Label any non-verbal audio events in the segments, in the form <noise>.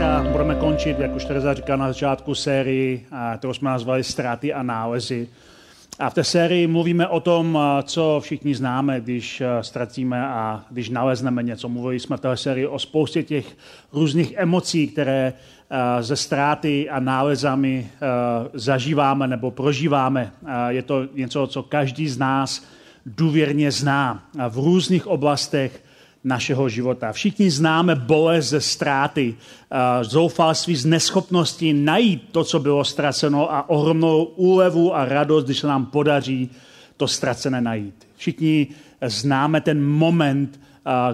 Dneska budeme končit, jak už Tereza říkala na začátku sérii, kterou jsme nazvali Ztráty a nálezy. A v té sérii mluvíme o tom, co všichni známe, když ztratíme a když nalezneme něco. Mluvili jsme v té sérii o spoustě těch různých emocí, které ze ztráty a nálezami zažíváme nebo prožíváme. Je to něco, co každý z nás důvěrně zná v různých oblastech našeho života. Všichni známe bolest ze ztráty, zoufalství z neschopnosti najít to, co bylo ztraceno a ohromnou úlevu a radost, když se nám podaří to ztracené najít. Všichni známe ten moment,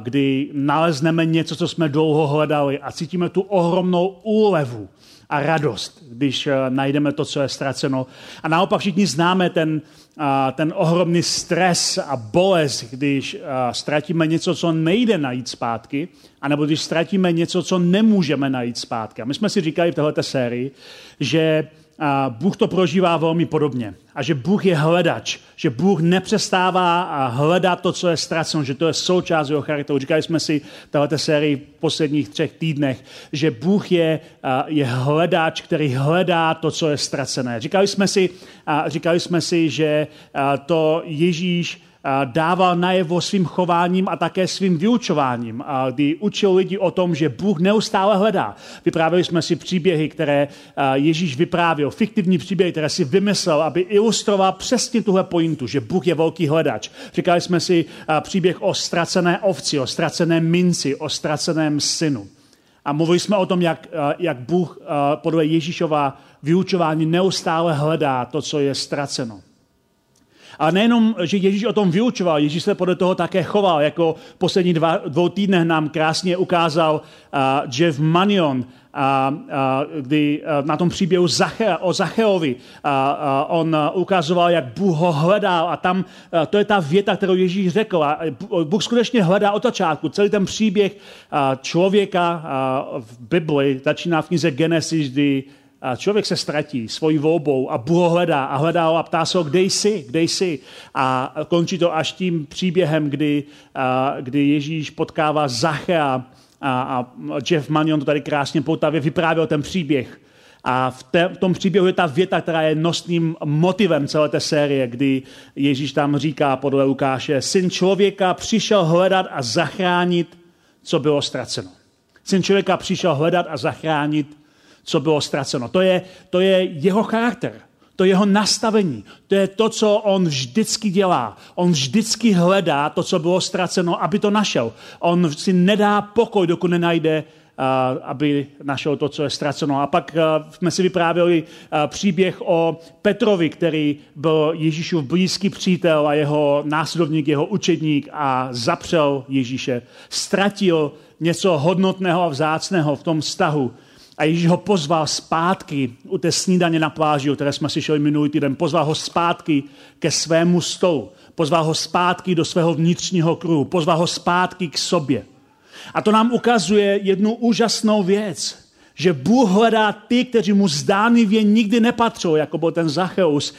kdy nalezneme něco, co jsme dlouho hledali a cítíme tu ohromnou úlevu a radost, když najdeme to, co je ztraceno. A naopak všichni známe ten ten ohromný stres a bolest, když ztratíme něco, co nejde najít zpátky, anebo když ztratíme něco, co nemůžeme najít zpátky. A my jsme si říkali v této sérii, že Bůh to prožívá velmi podobně. A že Bůh je hledač, že Bůh nepřestává hledat to, co je ztraceno, že to je součást jeho charakteru. Říkali jsme si v této sérii v posledních třech týdnech, že Bůh je, je hledač, který hledá to, co je ztracené. Říkali jsme si, říkali jsme si že to Ježíš dával najevo svým chováním a také svým vyučováním, kdy učil lidi o tom, že Bůh neustále hledá. Vyprávěli jsme si příběhy, které Ježíš vyprávěl, fiktivní příběhy, které si vymyslel, aby ilustroval přesně tuhle pointu, že Bůh je velký hledač. Říkali jsme si příběh o ztracené ovci, o ztracené minci, o ztraceném synu. A mluvili jsme o tom, jak, jak Bůh podle Ježíšova vyučování neustále hledá to, co je ztraceno. A nejenom, že Ježíš o tom vyučoval, Ježíš se podle toho také choval, jako poslední dva, dvou týdnech nám krásně ukázal uh, Jeff Manion, a, a, kdy a, na tom příběhu Zache, o Zacheovi a, a on ukazoval, jak Bůh ho hledal a tam a, to je ta věta, kterou Ježíš řekl. A Bůh skutečně hledá od začátku. Celý ten příběh a, člověka a, v Bibli začíná v knize Genesis, kdy a člověk se ztratí svojí volbou a Bůh ho hledá a hledá ho a ptá se ho, kde jsi, kde jsi. A končí to až tím příběhem, kdy, a, kdy Ježíš potkává Zache a, a, Jeff Manion to tady krásně poutavě vyprávěl ten příběh. A v, té, v tom příběhu je ta věta, která je nosným motivem celé té série, kdy Ježíš tam říká podle Lukáše, syn člověka přišel hledat a zachránit, co bylo ztraceno. Syn člověka přišel hledat a zachránit, co bylo ztraceno. To je, to je jeho charakter, to je jeho nastavení, to je to, co on vždycky dělá. On vždycky hledá to, co bylo ztraceno, aby to našel. On si nedá pokoj, dokud nenajde aby našel to, co je ztraceno. A pak jsme si vyprávěli příběh o Petrovi, který byl Ježíšův blízký přítel a jeho následovník, jeho učedník a zapřel Ježíše. Ztratil něco hodnotného a vzácného v tom vztahu a Ježíš ho pozval zpátky u té snídaně na pláži, o které jsme slyšeli minulý týden. Pozval ho zpátky ke svému stolu. Pozval ho zpátky do svého vnitřního kruhu. Pozval ho zpátky k sobě. A to nám ukazuje jednu úžasnou věc, že Bůh hledá ty, kteří mu zdánlivě nikdy nepatřou, jako byl ten Zacheus,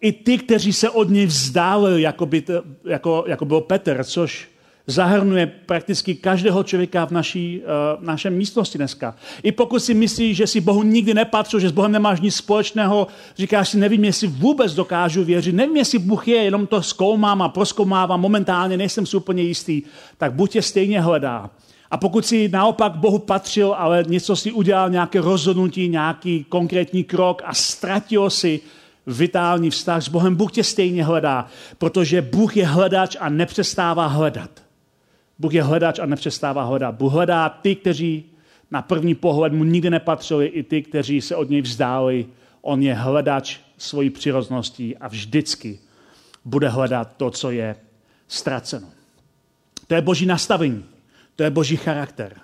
i ty, kteří se od něj vzdálili, jako, by, jako, jako byl Petr, což zahrnuje prakticky každého člověka v naší, uh, našem místnosti dneska. I pokud si myslíš, že si Bohu nikdy nepatřil, že s Bohem nemáš nic společného, říkáš si, nevím, jestli vůbec dokážu věřit, nevím, jestli Bůh je, jenom to zkoumám a proskoumávám, momentálně nejsem si úplně jistý, tak buď tě stejně hledá. A pokud si naopak Bohu patřil, ale něco si udělal, nějaké rozhodnutí, nějaký konkrétní krok a ztratil si vitální vztah s Bohem, Bůh tě stejně hledá, protože Bůh je hledač a nepřestává hledat. Bůh je hledač a nepřestává hledat. Bůh hledá ty, kteří na první pohled mu nikdy nepatřili, i ty, kteří se od něj vzdáli. On je hledač svojí přirozeností a vždycky bude hledat to, co je ztraceno. To je boží nastavení. To je boží charakter.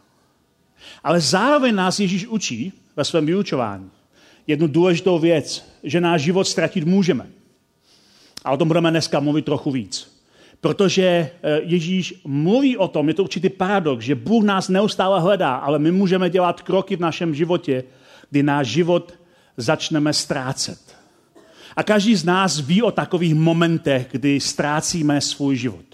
Ale zároveň nás Ježíš učí ve svém vyučování jednu důležitou věc, že náš život ztratit můžeme. A o tom budeme dneska mluvit trochu víc. Protože eh, Ježíš mluví o tom, je to určitý paradox, že Bůh nás neustále hledá, ale my můžeme dělat kroky v našem životě, kdy náš život začneme ztrácet. A každý z nás ví o takových momentech, kdy ztrácíme svůj život.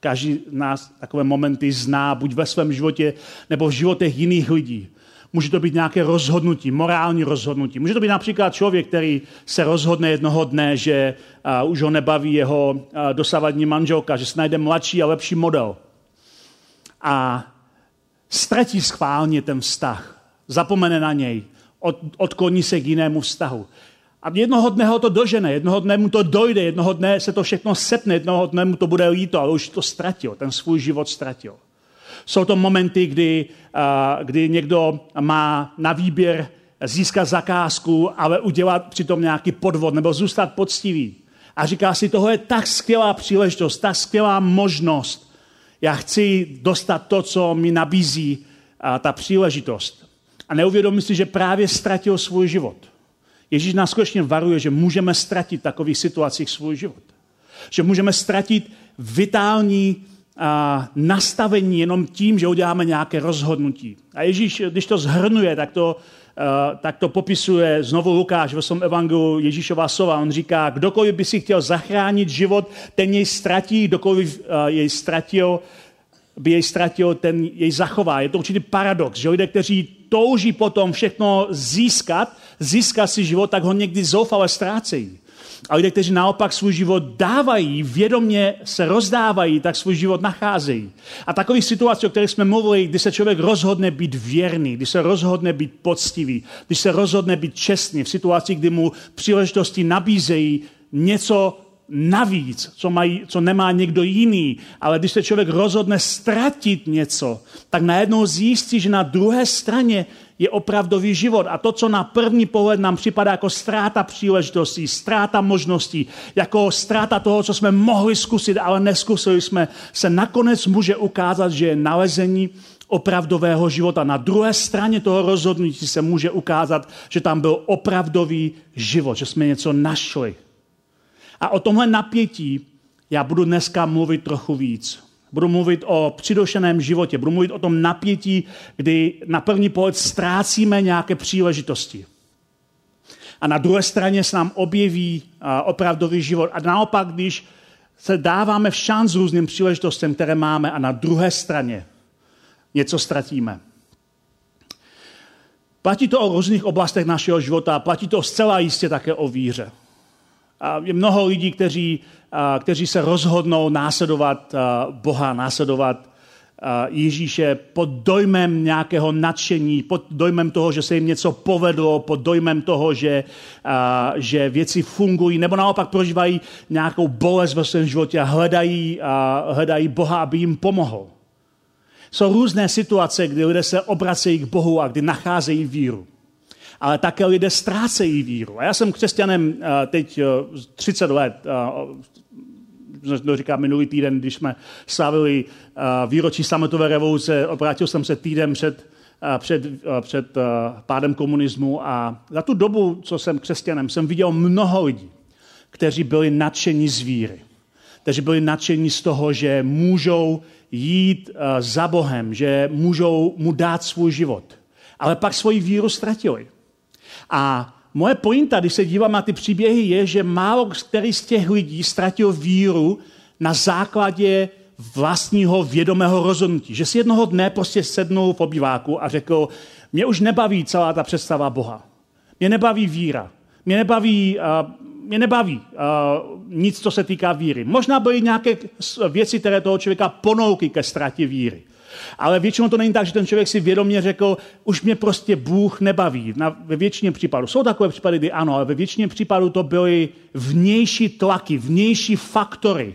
Každý z nás takové momenty zná, buď ve svém životě, nebo v životech jiných lidí. Může to být nějaké rozhodnutí, morální rozhodnutí. Může to být například člověk, který se rozhodne jednoho dne, že uh, už ho nebaví jeho uh, dosavadní manželka, že se najde mladší a lepší model. A ztratí schválně ten vztah. Zapomene na něj. Od, odkloní se k jinému vztahu. A jednoho dne ho to dožene, jednoho dne mu to dojde, jednoho dne se to všechno sepne, jednoho dne mu to bude líto, ale už to ztratil, ten svůj život ztratil. Jsou to momenty, kdy, kdy někdo má na výběr získat zakázku, ale udělat přitom nějaký podvod nebo zůstat poctivý. A říká si, tohle je tak skvělá příležitost, tak skvělá možnost. Já chci dostat to, co mi nabízí ta příležitost. A neuvědomí si, že právě ztratil svůj život. Ježíš nás skutečně varuje, že můžeme ztratit v takových situacích svůj život. Že můžeme ztratit vitální nastavení jenom tím, že uděláme nějaké rozhodnutí. A Ježíš, když to zhrnuje, tak to, tak to popisuje znovu Lukáš ve svém evangelu Ježíšova slova. On říká, kdokoliv by si chtěl zachránit život, ten jej ztratí, kdokoliv jej ztratil, by jej ztratil, ten jej zachová. Je to určitý paradox, že lidé, kteří touží potom všechno získat, získat si život, tak ho někdy zoufale ztrácejí. A lidé, kteří naopak svůj život dávají, vědomě se rozdávají, tak svůj život nacházejí. A takových situací, o kterých jsme mluvili, kdy se člověk rozhodne být věrný, kdy se rozhodne být poctivý, když se rozhodne být čestný, v situaci, kdy mu příležitosti nabízejí něco navíc, co, mají, co nemá někdo jiný. Ale když se člověk rozhodne ztratit něco, tak najednou zjistí, že na druhé straně je opravdový život. A to, co na první pohled nám připadá jako ztráta příležitostí, ztráta možností, jako ztráta toho, co jsme mohli zkusit, ale neskusili jsme, se nakonec může ukázat, že je nalezení opravdového života. Na druhé straně toho rozhodnutí se může ukázat, že tam byl opravdový život, že jsme něco našli. A o tomhle napětí já budu dneska mluvit trochu víc. Budu mluvit o přidošeném životě, budu mluvit o tom napětí, kdy na první pohled ztrácíme nějaké příležitosti. A na druhé straně se nám objeví opravdový život. A naopak, když se dáváme v šanc různým příležitostem, které máme, a na druhé straně něco ztratíme. Platí to o různých oblastech našeho života, platí to zcela jistě také o víře. Je mnoho lidí, kteří, kteří se rozhodnou následovat Boha, následovat Ježíše pod dojmem nějakého nadšení, pod dojmem toho, že se jim něco povedlo, pod dojmem toho, že, že věci fungují, nebo naopak prožívají nějakou bolest ve svém životě a hledají, a hledají Boha, aby jim pomohl. Jsou různé situace, kdy lidé se obracejí k Bohu a kdy nacházejí víru ale také lidé ztrácejí víru. A já jsem křesťanem eh, teď 30 eh, let, eh, říká minulý týden, když jsme slavili výročí sametové revoluce, obrátil jsem se týden před, před, před pádem komunismu a za tu dobu, co jsem křesťanem, jsem viděl mnoho lidí, kteří byli nadšení z víry. Kteří byli nadšení z toho, že můžou jít za Bohem, že můžou mu dát svůj život. Ale pak svoji víru ztratili. A moje pointa, když se dívám na ty příběhy, je, že málo který z těch lidí ztratil víru na základě vlastního vědomého rozhodnutí. Že si jednoho dne prostě sednul v obýváku a řekl, mě už nebaví celá ta představa Boha. Mě nebaví víra. Mě nebaví, uh, mě nebaví uh, nic, co se týká víry. Možná byly nějaké věci, které toho člověka ponouky ke ztrátě víry. Ale většinou to není tak, že ten člověk si vědomě řekl, už mě prostě Bůh nebaví. Na, ve většině případů. Jsou takové případy, kdy ano, ale ve většině případů to byly vnější tlaky, vnější faktory,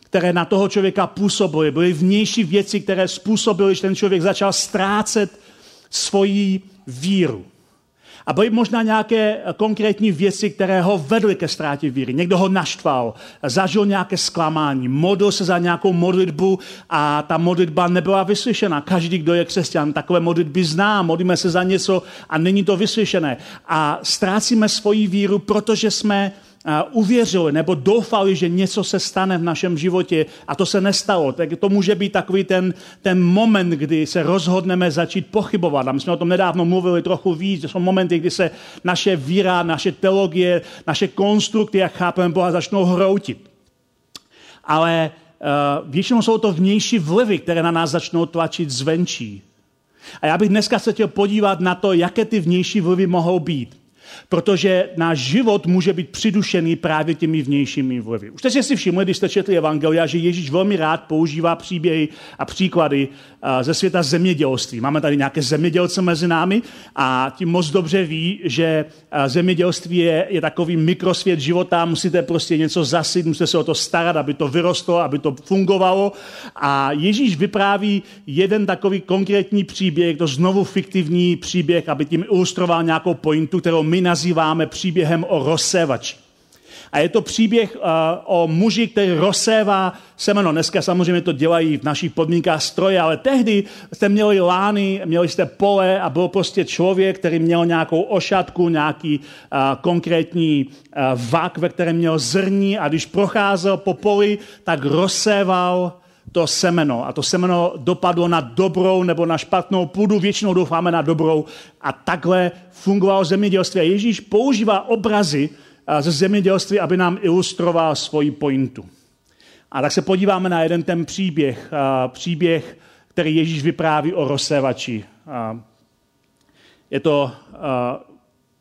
které na toho člověka působily. Byly vnější věci, které způsobily, že ten člověk začal ztrácet svoji víru. A byly možná nějaké konkrétní věci, které ho vedly ke ztrátě víry. Někdo ho naštval, zažil nějaké zklamání, modlil se za nějakou modlitbu a ta modlitba nebyla vyslyšena. Každý, kdo je křesťan, takové modlitby zná, modlíme se za něco a není to vyslyšené. A ztrácíme svoji víru, protože jsme uvěřili nebo doufali, že něco se stane v našem životě a to se nestalo. Tak to může být takový ten, ten moment, kdy se rozhodneme začít pochybovat. A my jsme o tom nedávno mluvili trochu víc. To jsou momenty, kdy se naše víra, naše teologie, naše konstrukty, jak chápeme Boha, začnou hroutit. Ale uh, většinou jsou to vnější vlivy, které na nás začnou tlačit zvenčí. A já bych dneska se chtěl podívat na to, jaké ty vnější vlivy mohou být. Protože náš život může být přidušený právě těmi vnějšími vlivy. Už jste si všimli, když jste četli Evangelia, že Ježíš velmi rád používá příběhy a příklady ze světa zemědělství. Máme tady nějaké zemědělce mezi námi a tím moc dobře ví, že zemědělství je, je takový mikrosvět života, musíte prostě něco zasit, musíte se o to starat, aby to vyrostlo, aby to fungovalo. A Ježíš vypráví jeden takový konkrétní příběh, to znovu fiktivní příběh, aby tím ilustroval nějakou pointu, kterou my nazýváme příběhem o rozsévači. A je to příběh uh, o muži, který rozsévá semeno. Dneska samozřejmě to dělají v našich podmínkách stroje, ale tehdy jste měli lány, měli jste pole a byl prostě člověk, který měl nějakou ošatku, nějaký uh, konkrétní uh, vak, ve kterém měl zrní a když procházel po poli, tak rozséval to semeno. A to semeno dopadlo na dobrou nebo na špatnou půdu, většinou doufáme na dobrou. A takhle fungovalo zemědělství. A Ježíš používá obrazy ze zemědělství, aby nám ilustroval svoji pointu. A tak se podíváme na jeden ten příběh, příběh, který Ježíš vypráví o rozsévači. Je to,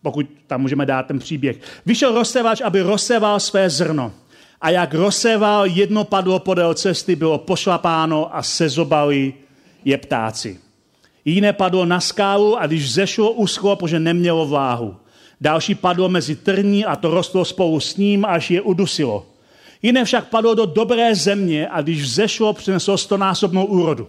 pokud tam můžeme dát ten příběh. Vyšel rozsévač, aby rozséval své zrno. A jak rozséval, jedno padlo podél cesty, bylo pošlapáno a sezobali je ptáci. Jiné padlo na skálu a když zešlo, uschlo, protože nemělo vláhu. Další padlo mezi trní a to rostlo spolu s ním, až je udusilo. Jiné však padlo do dobré země a když vzešlo, přineslo stonásobnou úrodu.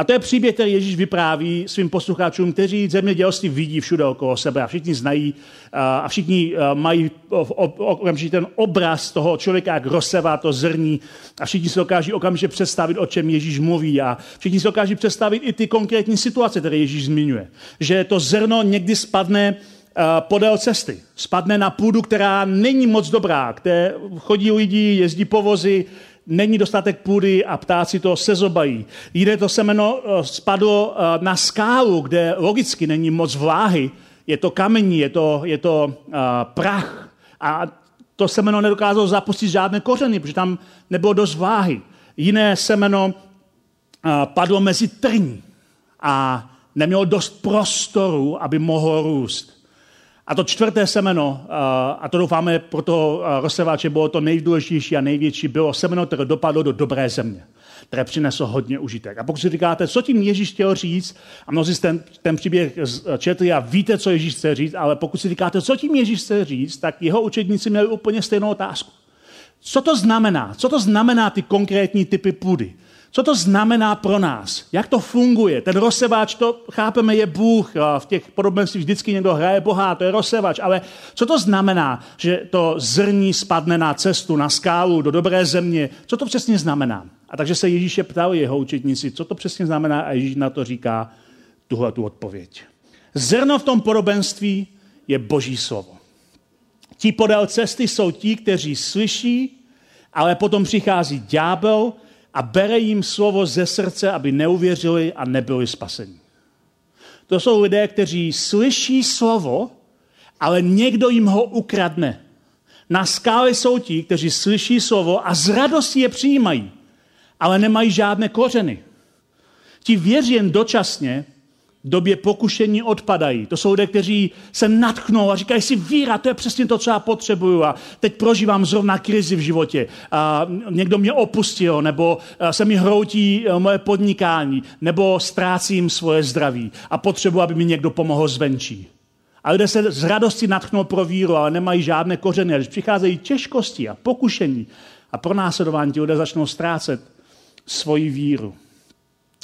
A to je příběh, který Ježíš vypráví svým posluchačům, kteří zemědělství vidí všude okolo sebe a všichni znají a všichni mají okamžitě ten obraz toho člověka, jak rozsevá to zrní a všichni si dokáží okamžitě představit, o čem Ježíš mluví a všichni si dokáží představit i ty konkrétní situace, které Ježíš zmiňuje. Že to zrno někdy spadne podél cesty. Spadne na půdu, která není moc dobrá, kde chodí lidi, jezdí povozy, není dostatek půdy a ptáci to sezobají. Jiné to semeno eh, spadlo eh, na skálu, kde logicky není moc vláhy, je to kamení, je to, je to uh, prach a to semeno nedokázalo zapustit žádné kořeny, protože tam nebylo dost váhy. Jiné semeno padlo mezi trní a nemělo dost prostoru, aby mohlo růst. A to čtvrté semeno, a to doufáme pro toho rozseváče bylo to nejdůležitější a největší, bylo semeno, které dopadlo do dobré země, které přineslo hodně užitek. A pokud si říkáte, co tím Ježíš chtěl říct, a mnozí ten, ten příběh četli a víte, co Ježíš chce říct, ale pokud si říkáte, co tím Ježíš chce říct, tak jeho učedníci měli úplně stejnou otázku. Co to znamená? Co to znamená ty konkrétní typy půdy? Co to znamená pro nás? Jak to funguje? Ten rozsevač, to chápeme, je Bůh. V těch podobenstvích vždycky někdo hraje Boha, to je rozsevač. Ale co to znamená, že to zrní spadne na cestu, na skálu, do dobré země? Co to přesně znamená? A takže se Ježíše ptal jeho učetníci, co to přesně znamená a Ježíš na to říká tuhle tu odpověď. Zrno v tom podobenství je boží slovo. Ti podél cesty jsou ti, kteří slyší, ale potom přichází ďábel a bere jim slovo ze srdce, aby neuvěřili a nebyli spaseni. To jsou lidé, kteří slyší slovo, ale někdo jim ho ukradne. Na skále jsou ti, kteří slyší slovo a z radosti je přijímají, ale nemají žádné kořeny. Ti věří jen dočasně, době pokušení odpadají. To jsou lidé, kteří se natchnou a říkají si, víra, to je přesně to, co já potřebuju. A teď prožívám zrovna krizi v životě. A někdo mě opustil, nebo se mi hroutí e, moje podnikání, nebo ztrácím svoje zdraví a potřebuji, aby mi někdo pomohl zvenčí. A lidé se z radosti natchnou pro víru, ale nemají žádné kořeny. Když přicházejí těžkosti a pokušení a pronásledování, ti lidé začnou ztrácet svoji víru.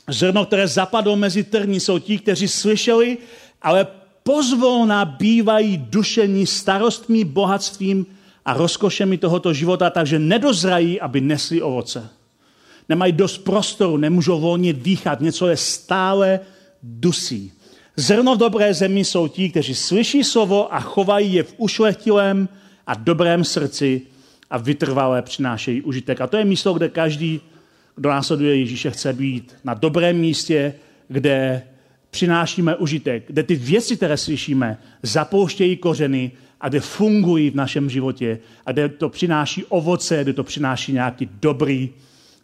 Zrno, které zapadlo mezi trní, jsou ti, kteří slyšeli, ale pozvolna bývají dušení starostmi, bohatstvím a rozkošemi tohoto života, takže nedozrají, aby nesli ovoce. Nemají dost prostoru, nemůžou volně dýchat, něco je stále dusí. Zrno v dobré zemi jsou ti, kteří slyší slovo a chovají je v ušlechtilém a dobrém srdci a vytrvalé přinášejí užitek. A to je místo, kde každý, kdo následuje Ježíše, chce být. Na dobrém místě, kde přinášíme užitek, kde ty věci, které slyšíme, zapouštějí kořeny a kde fungují v našem životě a kde to přináší ovoce, kde to přináší nějaký dobrý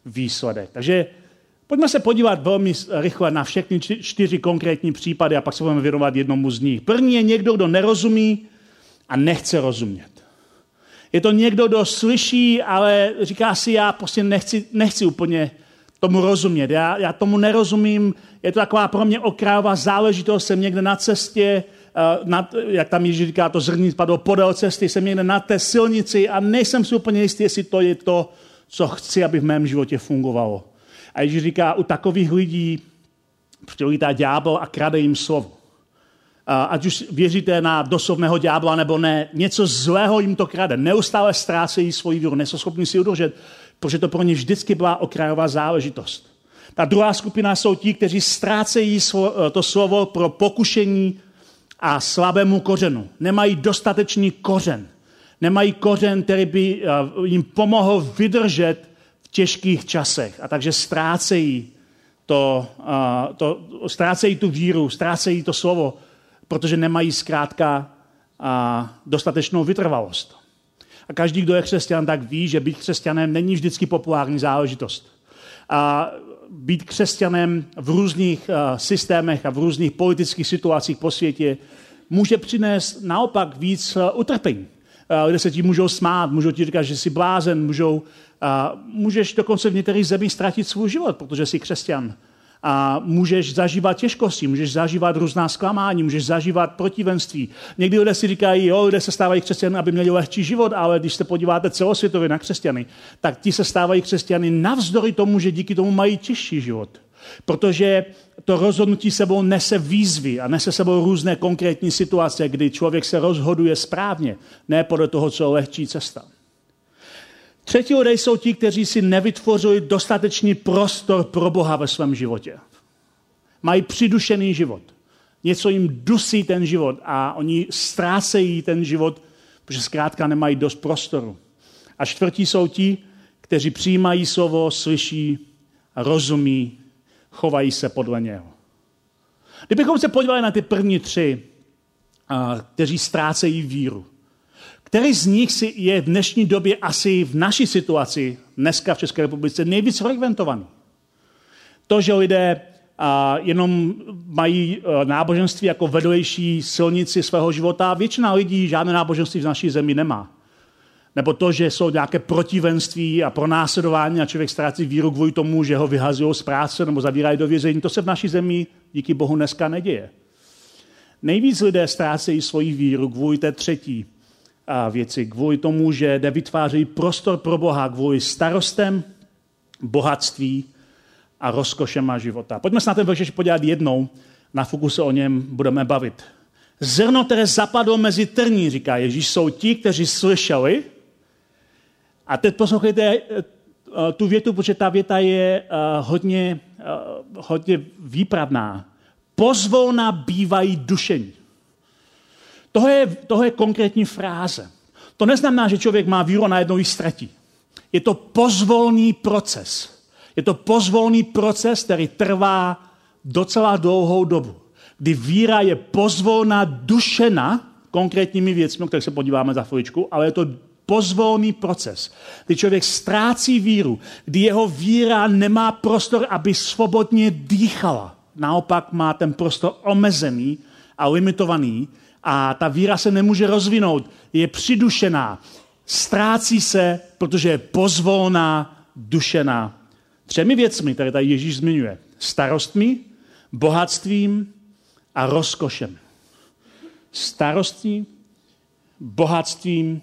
výsledek. Takže pojďme se podívat velmi rychle na všechny čtyři konkrétní případy a pak se budeme věnovat jednomu z nich. První je někdo, kdo nerozumí a nechce rozumět. Je to někdo, kdo slyší, ale říká si, já prostě nechci, nechci úplně tomu rozumět. Já, já tomu nerozumím, je to taková pro mě okrajová záležitost, jsem někde na cestě, uh, nad, jak tam Ježíš říká, to zrní padlo podél cesty, jsem někde na té silnici a nejsem si úplně jistý, jestli to je to, co chci, aby v mém životě fungovalo. A Ježíš říká, u takových lidí přilítá ďábel a krade jim slovo. Ať už věříte na doslovného ďábla nebo ne, něco zlého jim to krade. Neustále ztrácejí svoji víru, nejsou schopni si udržet, protože to pro ně vždycky byla okrajová záležitost. Ta druhá skupina jsou ti, kteří ztrácejí eh, to slovo pro pokušení a slabému kořenu. Nemají dostatečný kořen. Nemají kořen, který by eh, jim pomohl vydržet v těžkých časech. A takže ztrácejí, to, eh, to, ztrácejí tu víru, ztrácejí to slovo, protože nemají zkrátka dostatečnou vytrvalost. A každý, kdo je křesťan, tak ví, že být křesťanem není vždycky populární záležitost. A být křesťanem v různých uh, systémech a v různých politických situacích po světě může přinést naopak víc uh, utrpení. Uh, kde se ti můžou smát, můžou ti říkat, že jsi blázen, můžou, uh, můžeš dokonce v některých zemích ztratit svůj život, protože jsi křesťan a můžeš zažívat těžkosti, můžeš zažívat různá zklamání, můžeš zažívat protivenství. Někdy lidé si říkají, jo, lidé se stávají křesťany, aby měli lehčí život, ale když se podíváte celosvětově na křesťany, tak ti se stávají křesťany navzdory tomu, že díky tomu mají těžší život. Protože to rozhodnutí sebou nese výzvy a nese sebou různé konkrétní situace, kdy člověk se rozhoduje správně, ne podle toho, co je lehčí cesta. Třetí lidé jsou ti, kteří si nevytvořili dostatečný prostor pro Boha ve svém životě. Mají přidušený život. Něco jim dusí ten život a oni ztrácejí ten život, protože zkrátka nemají dost prostoru. A čtvrtí jsou ti, kteří přijímají slovo, slyší, rozumí, chovají se podle něho. Kdybychom se podívali na ty první tři, kteří ztrácejí víru, který z nich si je v dnešní době asi v naší situaci, dneska v České republice, nejvíc frekventovaný? To, že lidé a jenom mají e, náboženství jako vedlejší silnici svého života. Většina lidí žádné náboženství v naší zemi nemá. Nebo to, že jsou nějaké protivenství a pronásledování a člověk ztrácí víru kvůli tomu, že ho vyhazují z práce nebo zavírají do vězení. To se v naší zemi díky Bohu dneska neděje. Nejvíc lidé ztrácejí svoji víru kvůli té třetí věci, kvůli tomu, že nevytvářejí prostor pro Boha, kvůli starostem, bohatství a rozkošem života. Pojďme se na ten verš podívat jednou, na fokus o něm budeme bavit. Zrno, které zapadlo mezi trní, říká Ježíš, jsou ti, kteří slyšeli. A teď poslouchejte eh, tu větu, protože ta věta je eh, hodně, eh, hodně výpravná. Pozvolna bývají dušení. Toho je, toho je konkrétní fráze. To neznamená, že člověk má víru a najednou ji ztratí. Je to pozvolný proces. Je to pozvolný proces, který trvá docela dlouhou dobu. Kdy víra je pozvolná dušena konkrétními věcmi, o kterých se podíváme za chviličku, ale je to pozvolný proces, kdy člověk ztrácí víru, kdy jeho víra nemá prostor, aby svobodně dýchala. Naopak má ten prostor omezený a limitovaný a ta víra se nemůže rozvinout, je přidušená, ztrácí se, protože je pozvolná, dušená. Třemi věcmi, které tady Ježíš zmiňuje. Starostmi, bohatstvím a rozkošem. Starostí, bohatstvím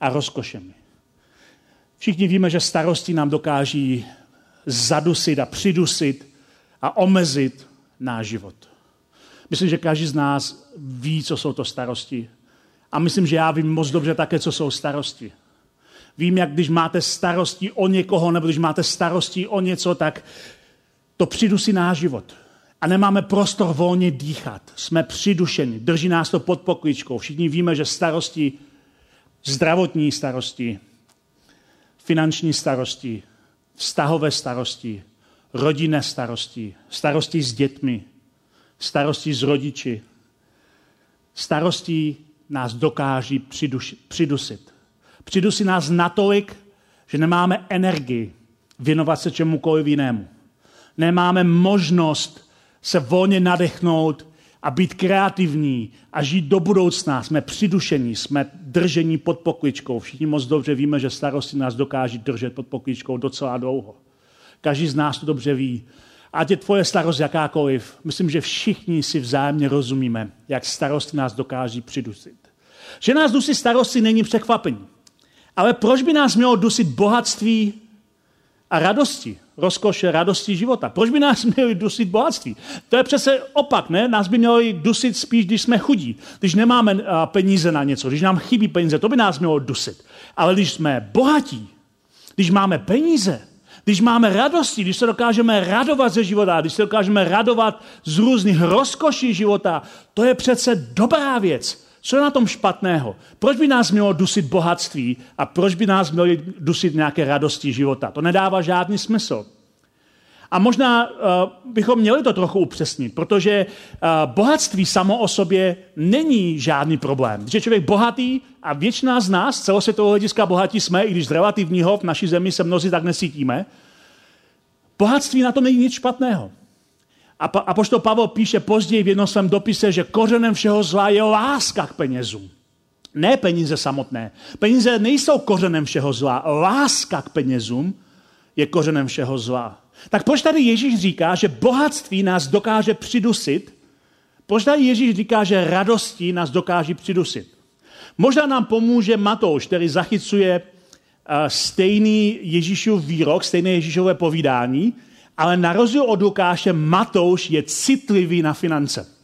a rozkošem. Všichni víme, že starosti nám dokáží zadusit a přidusit a omezit náš život. Myslím, že každý z nás ví, co jsou to starosti. A myslím, že já vím moc dobře také, co jsou starosti. Vím, jak když máte starosti o někoho, nebo když máte starosti o něco, tak to přidusí náš život. A nemáme prostor volně dýchat. Jsme přidušeni, drží nás to pod pokličkou. Všichni víme, že starosti, zdravotní starosti, finanční starosti, vztahové starosti, rodinné starosti, starosti s dětmi, starosti s rodiči, starosti nás dokáží přiduši, přidusit. Přidusí nás natolik, že nemáme energii věnovat se čemukoliv jinému. Nemáme možnost se volně nadechnout a být kreativní a žít do budoucna. Jsme přidušení, jsme držení pod pokličkou. Všichni moc dobře víme, že starosti nás dokáží držet pod pokličkou docela dlouho. Každý z nás to dobře ví. Ať je tvoje starost jakákoliv, myslím, že všichni si vzájemně rozumíme, jak starosti nás dokáží přidusit. Že nás dusí starosti není překvapení. Ale proč by nás mělo dusit bohatství a radosti? Rozkoše, radosti života. Proč by nás <laughs> měli dusit bohatství? To je přece opak, ne? Nás by mělo dusit spíš, když jsme chudí, když nemáme peníze na něco, když nám chybí peníze, to by nás mělo dusit. Ale když jsme bohatí, když máme peníze, když máme radosti, když se dokážeme radovat ze života, když se dokážeme radovat z různých rozkoší života, to je přece dobrá věc. Co je na tom špatného? Proč by nás mělo dusit bohatství a proč by nás mělo dusit nějaké radosti života? To nedává žádný smysl. A možná uh, bychom měli to trochu upřesnit, protože uh, bohatství samo o sobě není žádný problém. Je člověk bohatý a většina z nás, celosvětového hlediska bohatí jsme, i když z relativního v naší zemi se mnozí tak nesítíme, bohatství na tom není nic špatného. A, a pošto Pavel píše později v jednom svém dopise, že kořenem všeho zla je láska k penězům. Ne peníze samotné. Peníze nejsou kořenem všeho zla. Láska k penězům je kořenem všeho zla. Tak proč tady Ježíš říká, že bohatství nás dokáže přidusit? Proč tady Ježíš říká, že radosti nás dokáže přidusit? Možná nám pomůže Matouš, který zachycuje eh, stejný Ježíšův výrok, stejné Ježíšové povídání, ale na rozdíl od Lukáše, Matouš je citlivý na finance.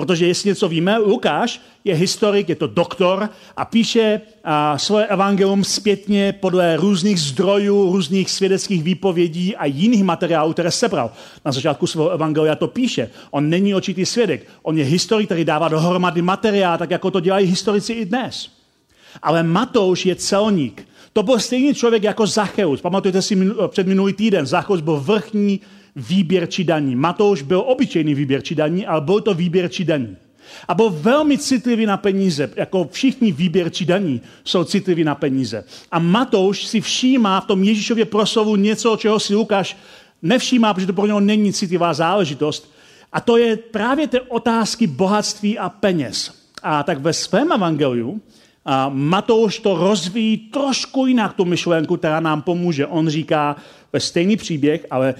Protože jestli něco víme, Lukáš je historik, je to doktor a píše a, svoje evangelium zpětně podle různých zdrojů, různých svědeckých výpovědí a jiných materiálů, které sebral. Na začátku svého evangelia to píše. On není očitý svědek. On je historik, který dává dohromady materiál, tak jako to dělají historici i dnes. Ale Matouš je celník. To byl stejný člověk jako Zacheus. Pamatujete si před minulý týden, Zacheus byl vrchní výběrčí daní. Matouš byl obyčejný výběrčí daní, ale byl to výběrčí daní. A byl velmi citlivý na peníze, jako všichni výběrčí daní jsou citliví na peníze. A Matouš si všímá v tom Ježíšově proslovu něco, čeho si Lukáš nevšímá, protože to pro něho není citlivá záležitost. A to je právě ty otázky bohatství a peněz. A tak ve svém evangeliu a Matouš to rozvíjí trošku jinak, tu myšlenku, která nám pomůže. On říká ve stejný příběh, ale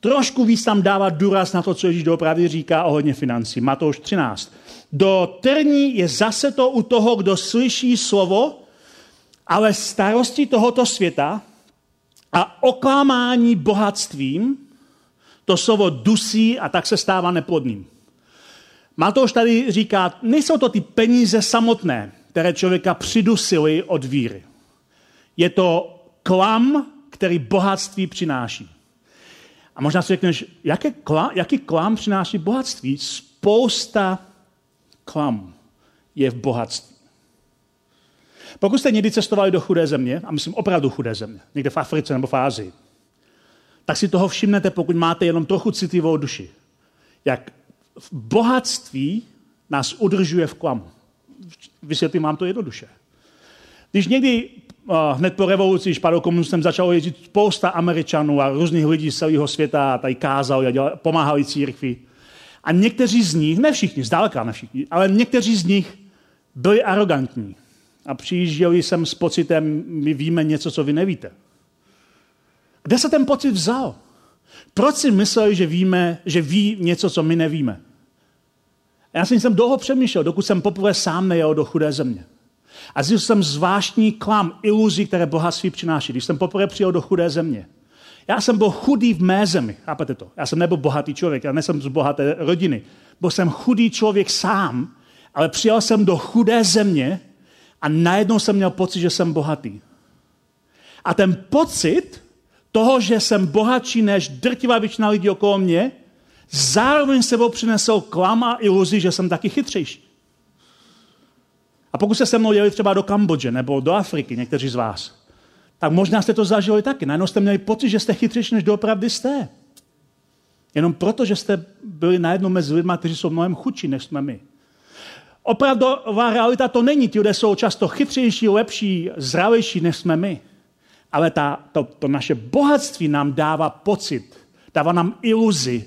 trošku víc tam dává důraz na to, co Ježíš doopravdy říká ohledně financí. Matouš 13. Do trní je zase to u toho, kdo slyší slovo, ale starosti tohoto světa a oklamání bohatstvím to slovo dusí a tak se stává neplodným. Matouš tady říká, nejsou to ty peníze samotné, které člověka přidusily od víry. Je to klam, který bohatství přináší. A možná si řekneš, jaký klam, jaký klam přináší bohatství? Spousta klam je v bohatství. Pokud jste někdy cestovali do chudé země, a myslím opravdu chudé země, někde v Africe nebo v Ázii, tak si toho všimnete, pokud máte jenom trochu citlivou duši. Jak v bohatství nás udržuje v klamu. Vysvětlím vám to jednoduše. Když někdy hned po revoluci, když padl komunistem, začalo jezdit spousta Američanů a různých lidí z celého světa a tady kázali a dělali, pomáhali církvi. A někteří z nich, ne všichni, zdaleka ne všichni, ale někteří z nich byli arrogantní. A přijížděli jsem s pocitem, my víme něco, co vy nevíte. Kde se ten pocit vzal? Proč si mysleli, že víme, že ví něco, co my nevíme? Já jsem dlouho přemýšlel, dokud jsem poprvé sám nejel do chudé země. A zjistil jsem zvláštní klam, iluzi, které bohatství přináší. Když jsem poprvé přijel do chudé země, Já jsem byl chudý v mé zemi, chápete to? Já jsem nebyl bohatý člověk, já nejsem z bohaté rodiny. Byl jsem chudý člověk sám, ale přijel jsem do chudé země a najednou jsem měl pocit, že jsem bohatý. A ten pocit toho, že jsem bohatší než drtivá většina lidí okolo mě, zároveň sebou přinesl klam a iluzi, že jsem taky chytřejší. A pokud se se mnou jeli třeba do Kambodže nebo do Afriky, někteří z vás, tak možná jste to zažili taky. Najednou jste měli pocit, že jste chytřejší, než doopravdy jste. Jenom proto, že jste byli najednou mezi lidmi, kteří jsou mnohem chudší, než jsme my. Opravdová realita to není. Ti lidé jsou často chytřejší, lepší, zdravější, než jsme my. Ale ta, to, to naše bohatství nám dává pocit, dává nám iluzi,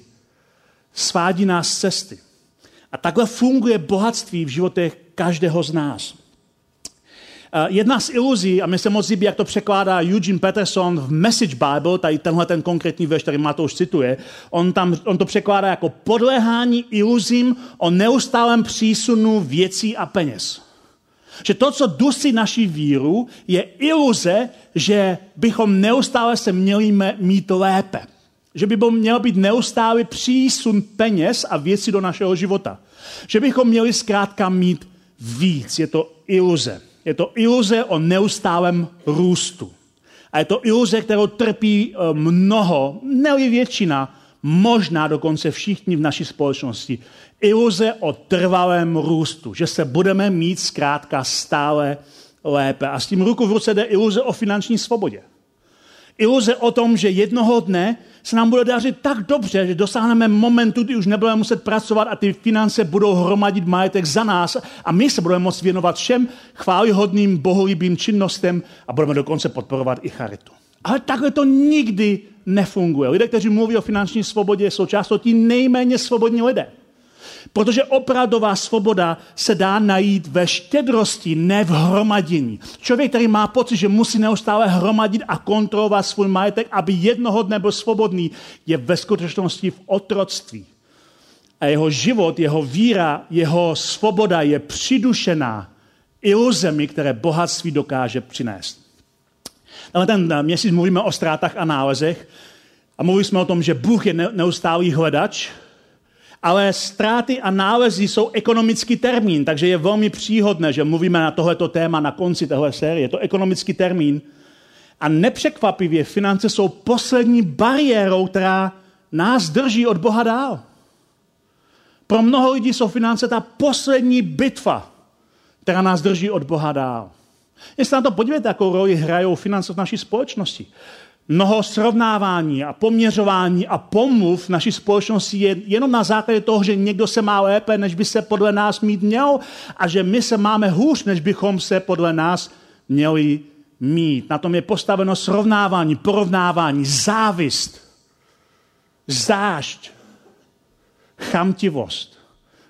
svádí nás z cesty. A takhle funguje bohatství v životech každého z nás. Eh, jedna z iluzí, a mi se moc líbí, jak to překládá Eugene Peterson v Message Bible, tady tenhle ten konkrétní verš, který Matouš cituje, on, tam, on to překládá jako podléhání iluzím o neustálém přísunu věcí a peněz. Že to, co dusí naší víru, je iluze, že bychom neustále se měli mít lépe. Že by měl být neustálý přísun peněz a věcí do našeho života. Že bychom měli zkrátka mít víc. Je to iluze. Je to iluze o neustálém růstu. A je to iluze, kterou trpí eh, mnoho, ne většina, možná dokonce všichni v naší společnosti. Iluze o trvalém růstu, že se budeme mít zkrátka stále lépe. A s tím ruku v ruce jde iluze o finanční svobodě. Iluze o tom, že jednoho dne se nám bude dařit tak dobře, že dosáhneme momentu, kdy už nebudeme muset pracovat a ty finance budou hromadit majetek za nás a my se budeme moct věnovat všem chválihodným, boholibým činnostem a budeme dokonce podporovat i charitu. Ale takhle to nikdy nefunguje. Lidé, kteří mluví o finanční svobodě, jsou často ti nejméně svobodní lidé. Protože opravdová svoboda se dá najít ve štědrosti, ne v hromadění. Člověk, který má pocit, že musí neustále hromadit a kontrolovat svůj majetek, aby jednoho dne byl svobodný, je ve skutečnosti v otroctví. A jeho život, jeho víra, jeho svoboda je přidušená iluzemi, které bohatství dokáže přinést. Ale ten měsíc mluvíme o ztrátách a nálezech a mluvili jsme o tom, že Bůh je neustálý hledač, ale ztráty a nálezy jsou ekonomický termín, takže je velmi příhodné, že mluvíme na tohleto téma na konci téhle série. Je to ekonomický termín. A nepřekvapivě finance jsou poslední bariérou, která nás drží od Boha dál. Pro mnoho lidí jsou finance ta poslední bitva, která nás drží od Boha dál. Jestli na to podívejte, jakou roli hrajou finance v naší společnosti mnoho srovnávání a poměřování a pomluv v naší společnosti je jenom na základě toho, že někdo se má lépe, než by se podle nás mít měl a že my se máme hůř, než bychom se podle nás měli mít. Na tom je postaveno srovnávání, porovnávání, závist, zášť, chamtivost.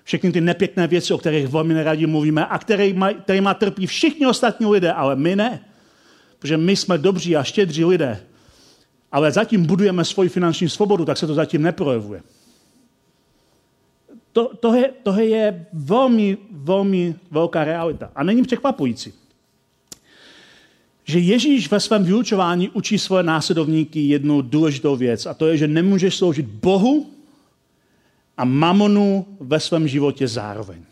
Všechny ty nepěkné věci, o kterých velmi neradí mluvíme a kterými, kterými trpí všichni ostatní lidé, ale my ne. Protože my jsme dobří a štědří lidé ale zatím budujeme svoji finanční svobodu, tak se to zatím neprojevuje. To, to, je, to je velmi, velmi velká realita. A není překvapující, že Ježíš ve svém vyučování učí svoje následovníky jednu důležitou věc, a to je, že nemůžeš sloužit Bohu a mamonu ve svém životě zároveň.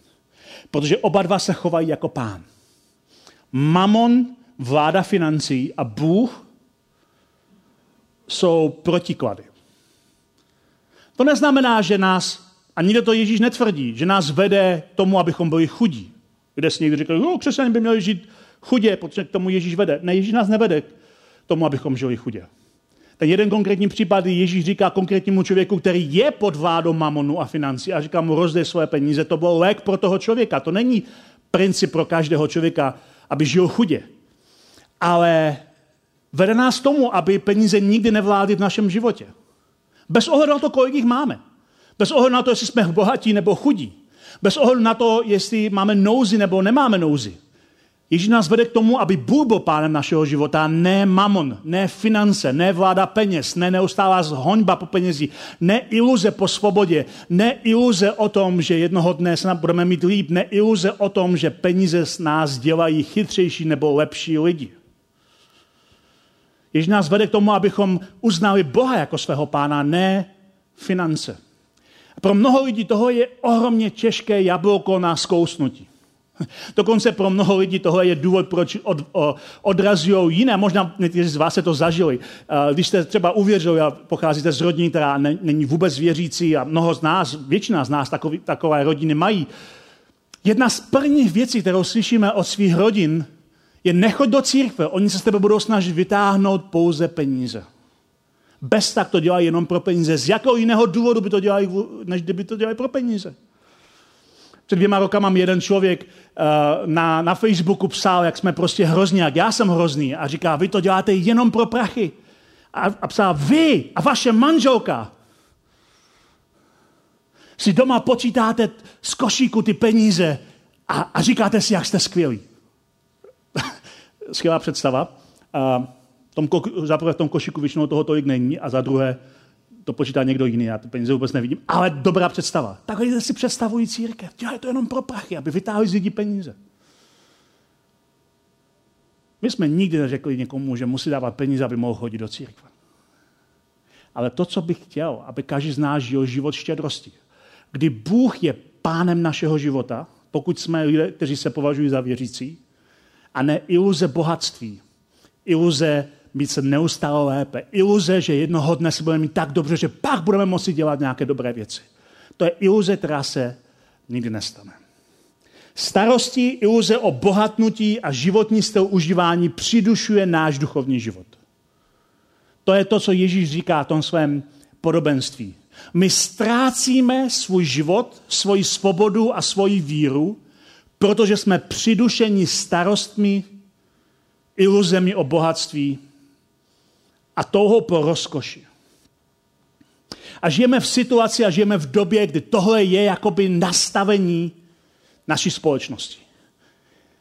Protože oba dva se chovají jako pán. Mamon vláda financí a Bůh jsou protiklady. To neznamená, že nás, a nikdo to Ježíš netvrdí, že nás vede tomu, abychom byli chudí. Kde si někdo říká, že křesťané by měli žít chudě, protože k tomu Ježíš vede. Ne, Ježíš nás nevede k tomu, abychom žili chudě. Ten jeden konkrétní případ Ježíš říká konkrétnímu člověku, který je pod vládou mamonu a financí a říká mu rozdej své peníze. To byl lék pro toho člověka. To není princip pro každého člověka, aby žil chudě. Ale Vede nás tomu, aby peníze nikdy nevládly v našem životě. Bez ohledu na to, kolik jich máme. Bez ohledu na to, jestli jsme bohatí nebo chudí. Bez ohledu na to, jestli máme nouzi nebo nemáme nouzi. Ježíš nás vede k tomu, aby Bůh byl pánem našeho života, ne mamon, ne finance, ne vláda peněz, ne neustálá hoňba po penězí, ne iluze po svobodě, ne iluze o tom, že jednoho dne nám budeme mít líp, ne iluze o tom, že peníze z nás dělají chytřejší nebo lepší lidi. Ježíš nás vede k tomu, abychom uznali Boha jako svého pána, ne finance. Pro mnoho lidí toho je ohromně těžké jablko na zkousnutí. Dokonce pro mnoho lidí tohle je důvod, proč od, odrazují jiné. Možná někteří z vás se to zažili. Když jste třeba uvěřili a pocházíte z rodiny, která není vůbec věřící a mnoho z nás, většina z nás takový, takové rodiny mají. Jedna z prvních věcí, kterou slyšíme od svých rodin, je nechod do církve. Oni se z tebe budou snažit vytáhnout pouze peníze. Bez tak to dělají jenom pro peníze. Z jakého jiného důvodu by to dělali, než kdyby to dělali pro peníze? Před dvěma rokama jeden člověk uh, na, na Facebooku psal, jak jsme prostě hrozní, jak já jsem hrozný. A říká, vy to děláte jenom pro prachy. A, a psal, vy a vaše manželka si doma počítáte z košíku ty peníze a, a říkáte si, jak jste skvělí. Skvělá představa. A tom, za prvé v tom košíku většinou toho tolik není a za druhé to počítá někdo jiný, já ty peníze vůbec nevidím, ale dobrá představa. Tak lidé si představují církev, dělají to jenom pro prachy, aby vytáhli z lidí peníze. My jsme nikdy neřekli někomu, že musí dávat peníze, aby mohl chodit do církve. Ale to, co bych chtěl, aby každý z nás žil život štědrosti. Kdy Bůh je pánem našeho života, pokud jsme lidé, kteří se považují za věřící, a ne iluze bohatství, iluze mít se neustále lépe. Iluze, že jednoho dne se budeme mít tak dobře, že pak budeme moci dělat nějaké dobré věci. To je iluze, která se nikdy nestane. Starostí, iluze o bohatnutí a životní styl užívání přidušuje náš duchovní život. To je to, co Ježíš říká v tom svém podobenství. My ztrácíme svůj život, svoji svobodu a svoji víru, protože jsme přidušeni starostmi, iluzemi o bohatství a touhou po rozkoši. A žijeme v situaci a žijeme v době, kdy tohle je jakoby nastavení naší společnosti.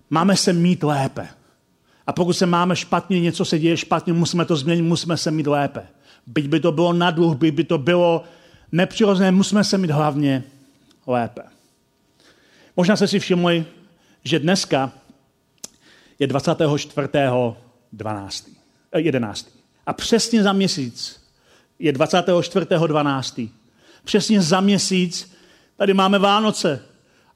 Máme se mít lépe. A pokud se máme špatně, něco se děje špatně, musíme to změnit, musíme se mít lépe. Byť by to bylo na dluh, byť by to bylo nepřirozené, musíme se mít hlavně lépe. Možná se si všimli, že dneska je 24.12. 11. A přesně za měsíc je 24.12. Přesně za měsíc tady máme Vánoce.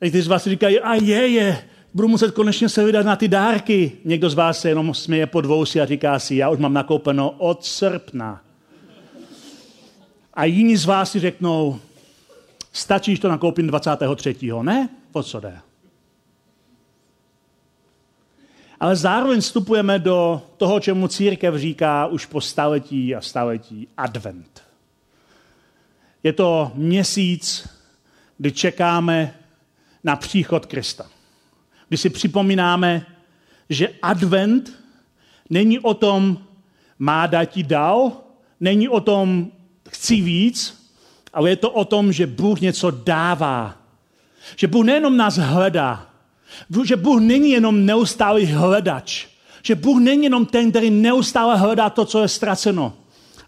A někteří z vás říkají, a je, je, budu muset konečně se vydat na ty dárky. Někdo z vás se jenom směje pod vousy a říká si, já už mám nakoupeno od srpna. A jiní z vás si řeknou, stačí, že to nakoupím 23. Ne? O co jde? ale zároveň vstupujeme do toho, čemu církev říká už po staletí a staletí advent. Je to měsíc, kdy čekáme na příchod Krista. Kdy si připomínáme, že advent není o tom, má dát ti dál, není o tom, chci víc, ale je to o tom, že Bůh něco dává. Že Bůh nejenom nás hledá, že Bůh není jenom neustálý hledač. Že Bůh není jenom ten, který neustále hledá to, co je ztraceno.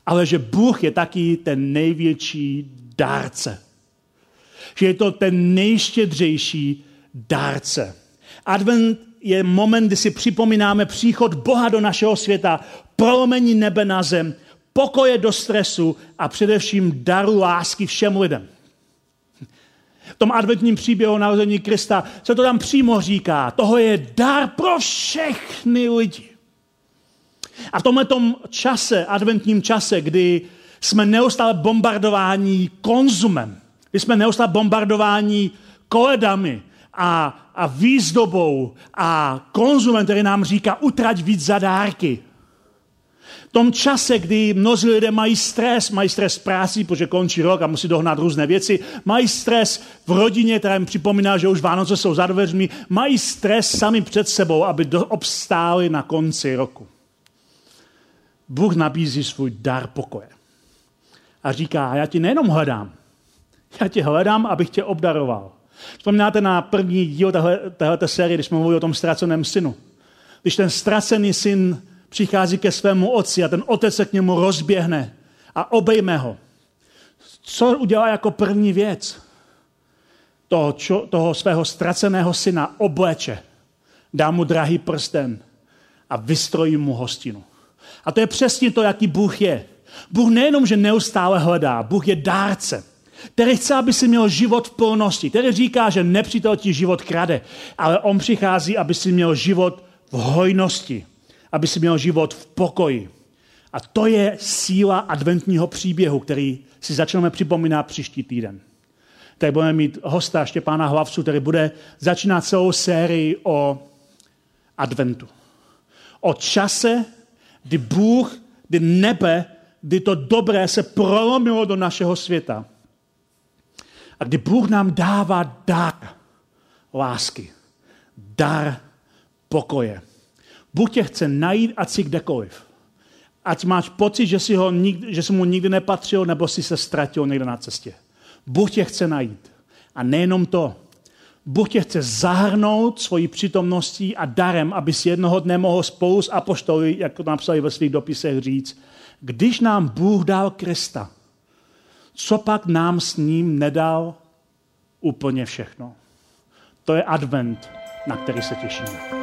Ale že Bůh je taky ten největší dárce. Že je to ten nejštědřejší dárce. Advent je moment, kdy si připomínáme příchod Boha do našeho světa, prolomení nebe na zem, pokoje do stresu a především daru lásky všem lidem. V tom adventním příběhu narození Krista se to tam přímo říká. Toho je dar pro všechny lidi. A v tomhle čase, adventním čase, kdy jsme neustále bombardováni konzumem, kdy jsme neustále bombardováni koledami a, a výzdobou a konzumem, který nám říká utrať víc za dárky, tom čase, kdy mnozí lidé mají stres, mají stres práci, protože končí rok a musí dohnat různé věci, mají stres v rodině, která jim připomíná, že už Vánoce jsou za dveřmi, mají stres sami před sebou, aby obstáli na konci roku. Bůh nabízí svůj dar pokoje. A říká, já ti nejenom hledám, já tě hledám, abych tě obdaroval. Vzpomínáte na první díl téhle série, když jsme mluvili o tom ztraceném synu. Když ten ztracený syn přichází ke svému otci a ten otec se k němu rozběhne a obejme ho. Co udělá jako první věc? Toho, čo, toho svého ztraceného syna obleče, dá mu drahý prsten a vystrojí mu hostinu. A to je přesně to, jaký Bůh je. Bůh nejenom, že neustále hledá, Bůh je dárce, který chce, aby si měl život v plnosti, který říká, že nepřítel ti život krade, ale on přichází, aby si měl život v hojnosti, aby si měl život v pokoji. A to je síla adventního příběhu, který si začneme připomínat příští týden. Tady budeme mít hosta Štěpána Hlavcu, který bude začínat celou sérii o adventu. O čase, kdy Bůh, kdy nebe, kdy to dobré se prolomilo do našeho světa. A kdy Bůh nám dává dar lásky, dar pokoje. Bůh tě chce najít, ať si kdekoliv. Ať máš pocit, že jsi, ho nikdy, že jsi mu nikdy nepatřil, nebo si se ztratil někde na cestě. Bůh tě chce najít. A nejenom to. Bůh tě chce zahrnout svojí přítomností a darem, aby si jednoho dne mohl spolu s apoštoly, jak to napsali ve svých dopisech, říct, když nám Bůh dal Krista, co pak nám s ním nedal úplně všechno. To je advent, na který se těšíme.